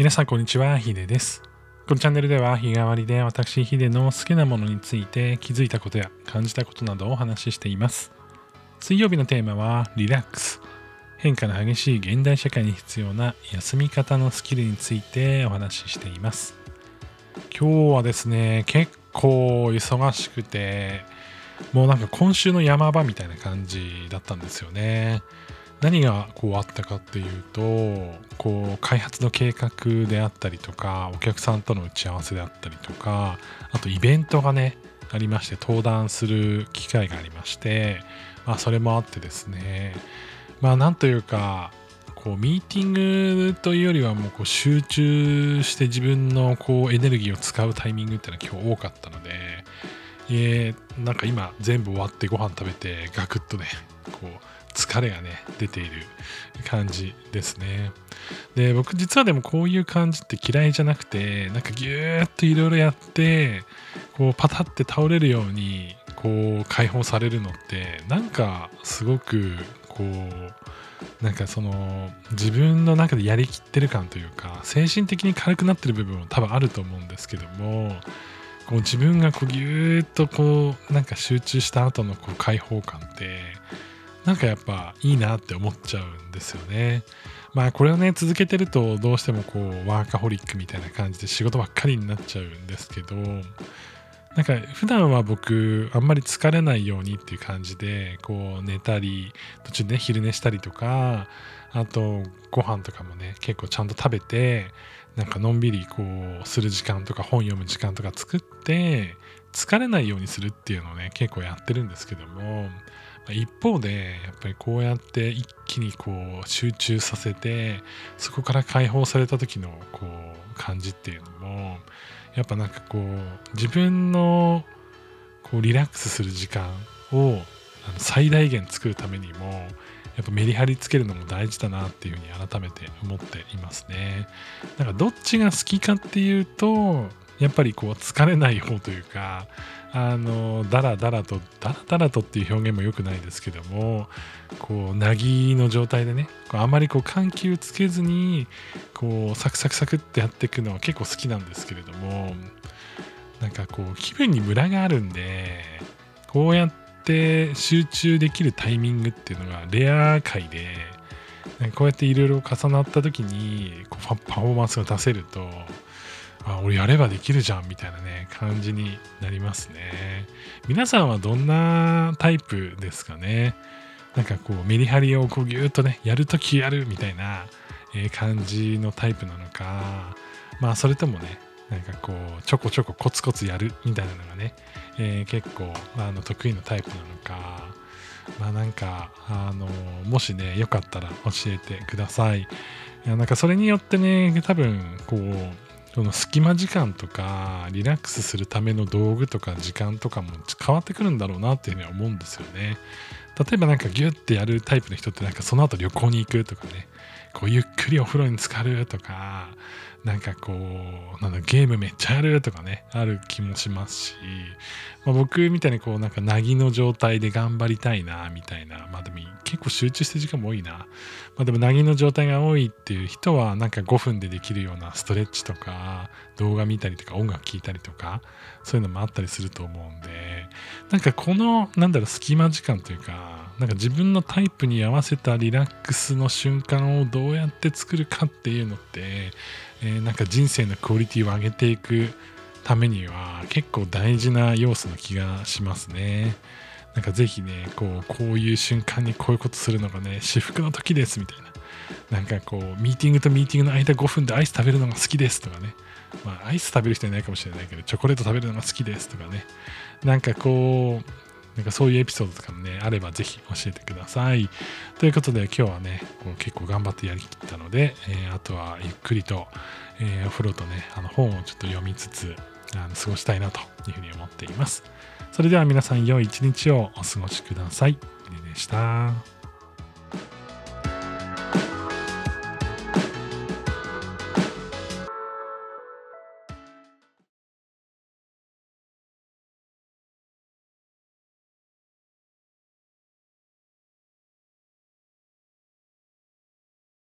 皆さんこんにちは、ヒデです。このチャンネルでは日替わりで私ヒデの好きなものについて気づいたことや感じたことなどをお話ししています。水曜日のテーマはリラックス。変化の激しい現代社会に必要な休み方のスキルについてお話ししています。今日はですね、結構忙しくて、もうなんか今週の山場みたいな感じだったんですよね。何がこうあったかっていうとこう開発の計画であったりとかお客さんとの打ち合わせであったりとかあとイベントがねありまして登壇する機会がありまして、まあ、それもあってですねまあなんというかこうミーティングというよりはもうこう集中して自分のこうエネルギーを使うタイミングっていうのは今日多かったので、えーなんか今全部終わってご飯食べてガクッとねこう疲れがね出ている感じですね。で僕実はでもこういう感じって嫌いじゃなくてなんかギューッといろいろやってこうパタって倒れるようにこう解放されるのってなんかすごくこうなんかその自分の中でやりきってる感というか精神的に軽くなってる部分も多分あると思うんですけどもこう自分がこうギューッとこうなんか集中した後のこう解放感ってなんかやっぱいいなって思っちゃうんですよね。まあこれをね続けてるとどうしてもこうワーカホリックみたいな感じで仕事ばっかりになっちゃうんですけどなんか普段は僕あんまり疲れないようにっていう感じでこう寝たり途中でね昼寝したりとかあとご飯とかもね結構ちゃんと食べてなんかのんびりこうする時間とか本読む時間とか作って疲れないようにするっていうのをね結構やってるんですけども一方でやっぱりこうやって一気にこう集中させてそこから解放された時のこう感じっていうのもやっぱなんかこう自分のこうリラックスする時間を最大限作るためにもやっぱメリハリつけるのも大事だなっていうふうに改めて思っていますね。なんかどっちが好きかっていうとやっぱりこう疲れない方というかあのダラダラとダラダラとっていう表現も良くないですけどもこうなぎの状態でねあまりこう緩急つけずにこうサクサクサクってやっていくのは結構好きなんですけれどもなんかこう気分にムラがあるんでこうやって集中できるタイミングっていうのがレア回でこうやっていろいろ重なった時にこうパパフォーマンスが出せるとあ俺やればできるじゃんみたいなね感じになりますね。皆さんはどんなタイプですかね？なんかこうメリハリをこうギューッとねやるときやるみたいな、感じのタイプなのか。まあそれともねなんかこうちょこちょこコツコツやるみたいなのがね、えー結構あの得意なタイプなのか。まあなんかあのもしねよかったら教えてください。いやなんかそれによってね多分こうその隙間時間とかリラックスするための道具とか時間とかも変わってくるんだろうなっていうふうには思うんですよね。例えばなんかギュッてやるタイプの人ってなんかその後旅行に行くとかねこうゆっくりお風呂に浸かるとかなんかこうなんだゲームめっちゃやるとかねある気もしますし、まあ、僕みたいにこうなんかなぎの状態で頑張りたいなみたいなまあでも結構集中してる時間も多いな。まあでもなぎの状態が多いっていう人はなんか5分でできるようなストレッチとか動画見たりとか音楽聴いたりとかそういうのもあったりすると思うんでなんかこのなんだろう隙間時間というかなんか自分のタイプに合わせたリラックスの瞬間をどうやって作るかっていうのって、えーなんか人生のクオリティを上げていくためには結構大事な要素の気がしますね。なんかぜひねこうこういう瞬間にこういうことするのがね至福の時ですみたいな。なんかこうミーティングとミーティングの間5分でアイス食べるのが好きですとかね。まあアイス食べる人いないかもしれないけどチョコレート食べるのが好きですとかね。なんかこうなんかそういうエピソードとかもね、あればぜひ教えてください。ということで今日はね、こう結構頑張ってやりきったので、えーあとはゆっくりと、えーお風呂とね、あの本をちょっと読みつつ、あの過ごしたいなというふうに思っています。それでは皆さん良い一日をお過ごしください。でした。